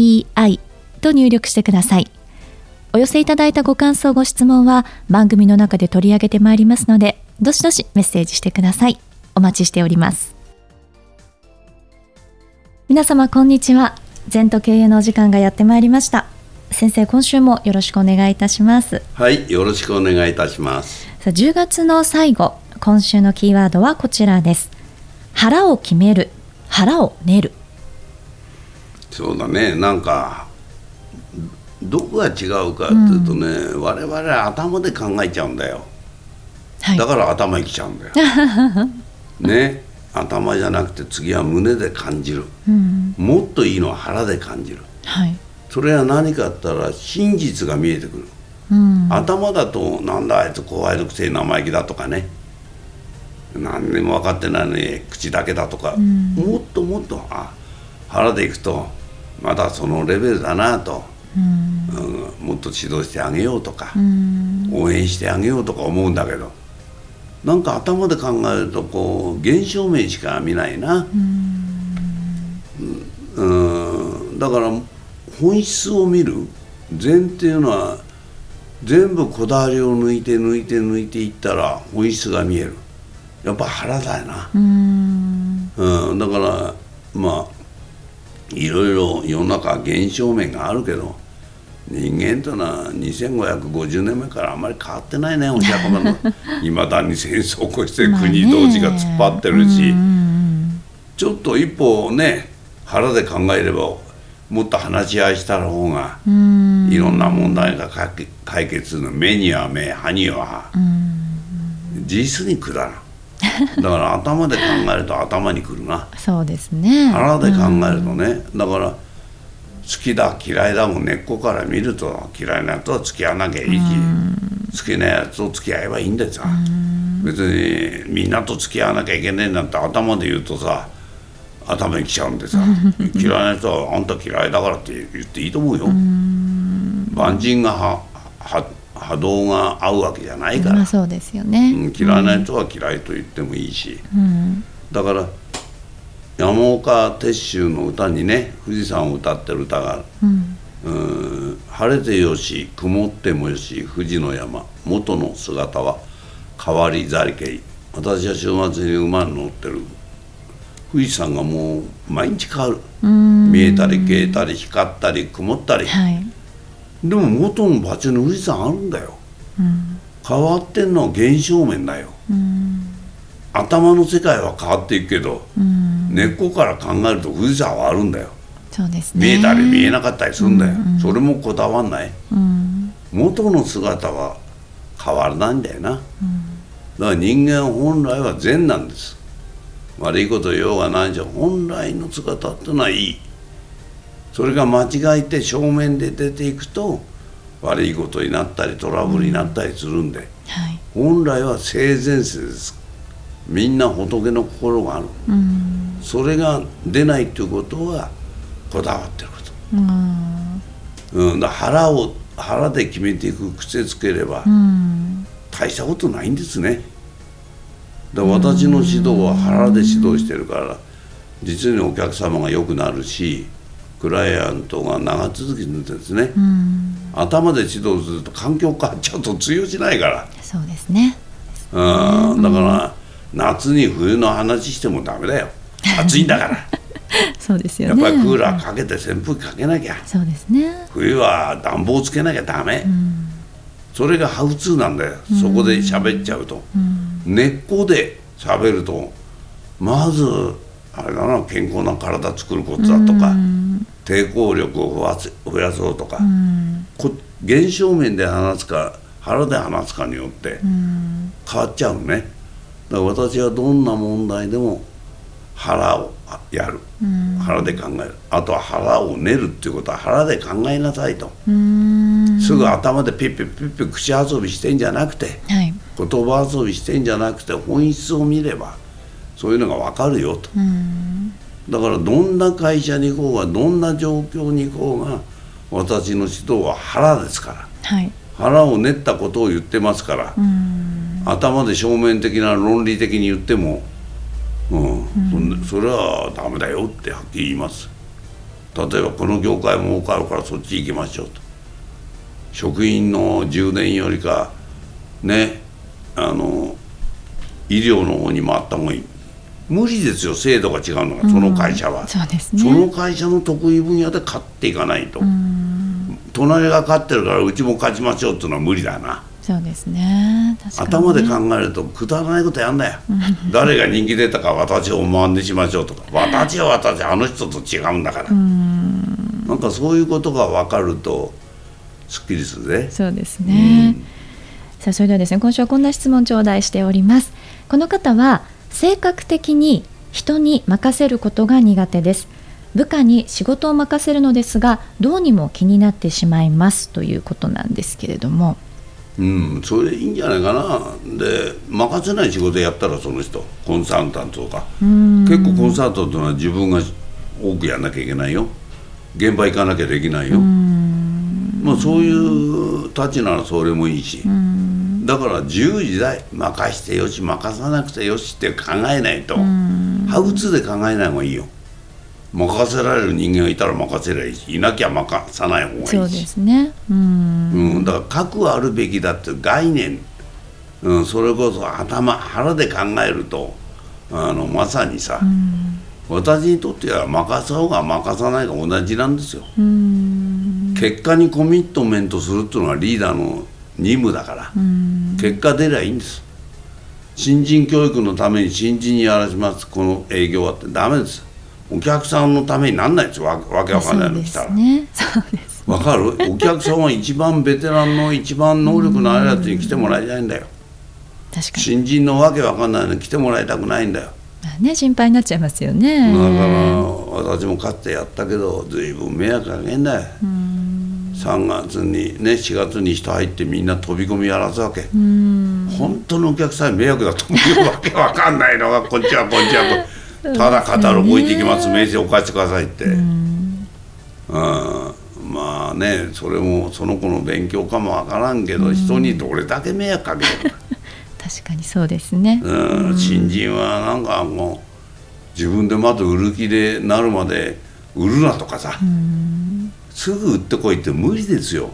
ZENTOKEIEI と入力してください。お寄せいただいたご感想、ご質問は番組の中で取り上げてまいりますので、どしどしメッセージしてください。お待ちしております。皆様、こんにちは。全都経営のお時間がやってまいりました。先生、今週もよろしくお願いいたします。はい、よろしくお願いいたします。さあ10月の最後、今週のキーワードはこちらです。腹を決める腹を練るそうだね。なんかどこが違うかっていうとね、うん、我々頭で考えちゃうんだよ、はい、だから頭にきちゃうんだよ。ね。頭じゃなくて次は胸で感じる、うん、もっといいのは腹で感じる、はい、それは何かって言ったら真実が見えてくる、うん、頭だとなんだあいつ怖いのくせに生意気だとかね。何にも分かってないのに口だけだとか、うん、もっともっとあ腹でいくとまだそのレベルだなと、うん、うん、もっと指導してあげようとか、うん、応援してあげようとか思うんだけどなんか頭で考えるとこう現象面しか見ないな、うん。だから本質を見る禅っていうのは全部こだわりを抜いて抜いて抜いていったら本質が見える。やっぱ腹だよな。うん。うん。だからまあいろいろ世の中現象面があるけど人間というのは2550年前からあんまり変わってないねお釈迦様の。いまだに戦争を起こして国同士が突っ張ってるし、ちょっと一歩ね腹で考えればもっと話し合いした方がいろんな問題が解決する。の目には目歯には歯。実にくだらん。だから頭で考えると頭にくるな。そうですね。腹で考えるとね、だから好きだ嫌いだもん根っこから見ると嫌いなやつと付き合わなきゃいい。し、好きなやつと付き合えばいいんだよ。さ、別にみんなと付き合わなきゃいけないなんて頭で言うとさ頭にきちゃうんでさ。嫌いな人はあんた嫌いだからって言っていいと思うよ。万人がはは波動が合うわけじゃないから、まあ、そうですよね、うん、嫌いな人は嫌いと言ってもいいし、うん、だから山岡鉄舟の歌にね富士山を歌ってる歌がある、うん、晴れてよし曇ってもよし富士の山元の姿は変わりざりけり。私は週末に馬に乗ってる。富士山がもう毎日変わる。見えたり消えたり光ったり曇ったり、はいでも元の場所に富士山あるんだよ、うん、変わってんのは現象面だよ、うん、頭の世界は変わっていくけど、うん、根っこから考えると富士山はあるんだよ。そうです、ね、見えたり見えなかったりするんだよ、うんうん、それもこだわんない、元の姿は変わらないんだよな、だから人間本来は善なんです。悪いこと言おうがないじゃん本来の姿ってのはいいそれが間違えて正面で出ていくと悪いことになったりトラブルになったりするんで、うんはい、本来は性善性です。みんな仏の心がある、うん、それが出ないということはこだわってること、うん、うん、だ腹を腹で決めていく癖つければ、大したことないんですね。だ私の指導は腹で指導してるから実にお客様が良くなるしクライアントが長続きすですね、うん、頭で指導すると環境変わっちゃうと通用しないから。そうですね。うん。だから、夏に冬の話してもダメだよ。暑いんだから。そうですよね。やっぱりクーラーかけて扇風機かけなきゃ。そうですね。冬は暖房つけなきゃダメ、うん、それがハウツーなんだよ、そこで喋っちゃうと、うん、根っこで喋るとまずあれだな健康な体作ることだとか、抵抗力を増やそうとか、現象面で話すか腹で話すかによって変わっちゃうね。だから私はどんな問題でも腹をやる、腹で考える。あとは腹を練るっていうことは腹で考えなさいと。すぐ頭でピッピッピッピッ口遊びしてんじゃなくて、はい、言葉遊びしてんじゃなくて本質を見ればそういうのが分かるよと。だからどんな会社に行こうがどんな状況に行こうが私の指導は腹ですから、はい、腹を練ったことを言ってますから。頭で正面的な論理的に言ってもうん、うん、それはダメだよってはっきり言います。例えばこの業界儲かるからそっち行きましょうと。職員の充電よりかねあの医療の方に回った方がいい無理ですよ制度が違うのがその会社は、うん、そうですね、その会社の得意分野で勝っていかないと、隣が勝ってるからうちも勝ちましょうっていうのは無理だな。そうですね。頭で考えるとくだらないことやんだよ。誰が人気出たか私を真似しましょうとか。私は私あの人と違うんだから。ん。なんかそういうことが分かるとすっきりするねそうですね、さあそれではですね今週はこんな質問頂戴しております。この方は性格的に人に任せることが苦手です。部下に仕事を任せるのですがどうにも気になってしまいます。ということなんですけれども。うんそれいいんじゃないかな。で任せない仕事やったらその人コンサルタントとか。結構コンサルタントは自分が多くやんなきゃいけないよ。現場行かなきゃできないよ。まあそういうたちならそれもいいしだから自由自在任してよし任さなくてよしって考えないと。ハウツーで考えない方がいいよ。任せられる人間がいたら任せられるしいなきゃ任さない方がいいし。そうですね。うん、うん、だから核あるべきだって概念、うん、それこそ頭腹で考えるとあのまさにさ、うん、私にとっては任せようが任さないが同じなんですよ、うん、結果にコミットメントするっていうのはリーダーの任務だから、結果出りゃいいんです。新人教育のために新人にやらせますこの営業はって。ダメです。お客さんのためになんないですわわけわかんないの来たら。ね、わかる？お客さんは一番ベテランの一番能力のあるやつに来てもらいたいんだよ。確かに。新人のわけわかんないのに来てもらいたくないんだよ。ね心配になっちゃいますよね。だから私もかつてやったけどずいぶん迷惑かけんだよ。3月にね4月に人入ってみんな飛び込みやらすわけ。本当のお客さん迷惑だと思うわけ。わかんないのが こんにちはこんにちはただカタログ置いてきます。名刺を貸してくださいって、うん、まあねそれもその子の勉強かもわからんけど、人にどれだけ迷惑かける 確かにそうですね、うん、新人はなんかもう自分でまず売る気でなるまで売るなとかさ、すぐ売ってこいって無理ですよ。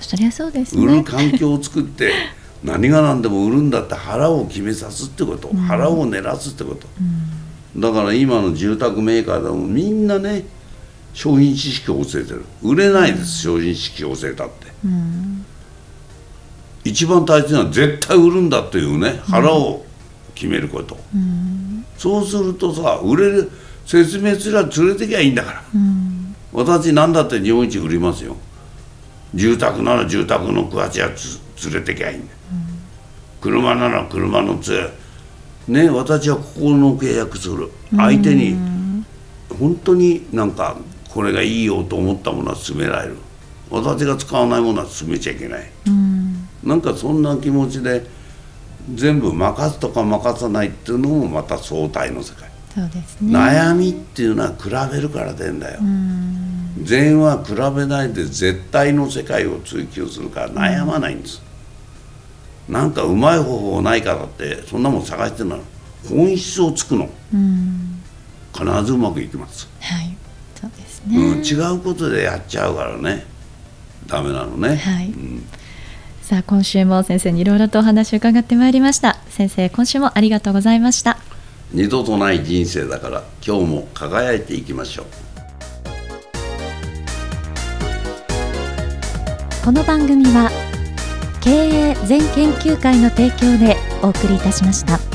そりゃそうです、ね、売る環境を作って 何が何でも売るんだって腹を決めさすってこと、腹を練らすってこと、うん。だから今の住宅メーカーでもみんなね商品知識を教えてる。売れないです、商品知識を教えたって、うん、一番大切なのは絶対売るんだというね腹を決めること、うん、そうするとさ売れる説明すら連れてきゃいいんだから、うん、私何だって日本一売りますよ。住宅なら住宅の詳しいやつ連れてきゃいいんだ、車なら車の連れね私はここの契約する。相手に本当になんかこれがいいよと思ったものは勧められる。私が使わないものは勧めちゃいけない、ん、なんかそんな気持ちで全部任すとか任さないっていうのもまた相対の世界そうですね。悩みっていうのは比べるから出んだよ。善は比べないで絶対の世界を追求するから悩まないんです。なんかうまい方法ないかだってそんなもん探してるの本質をつくの、うん、必ずうまくいきます。はい。そうですね、うん、違うことでやっちゃうからね。ダメなのね。はい、うん、さあ今週も先生にいろいろとお話を伺ってまいりました。先生今週もありがとうございました二度とない人生だから今日も輝いていきましょうこの番組は経営全研究会の提供でお送りいたしました。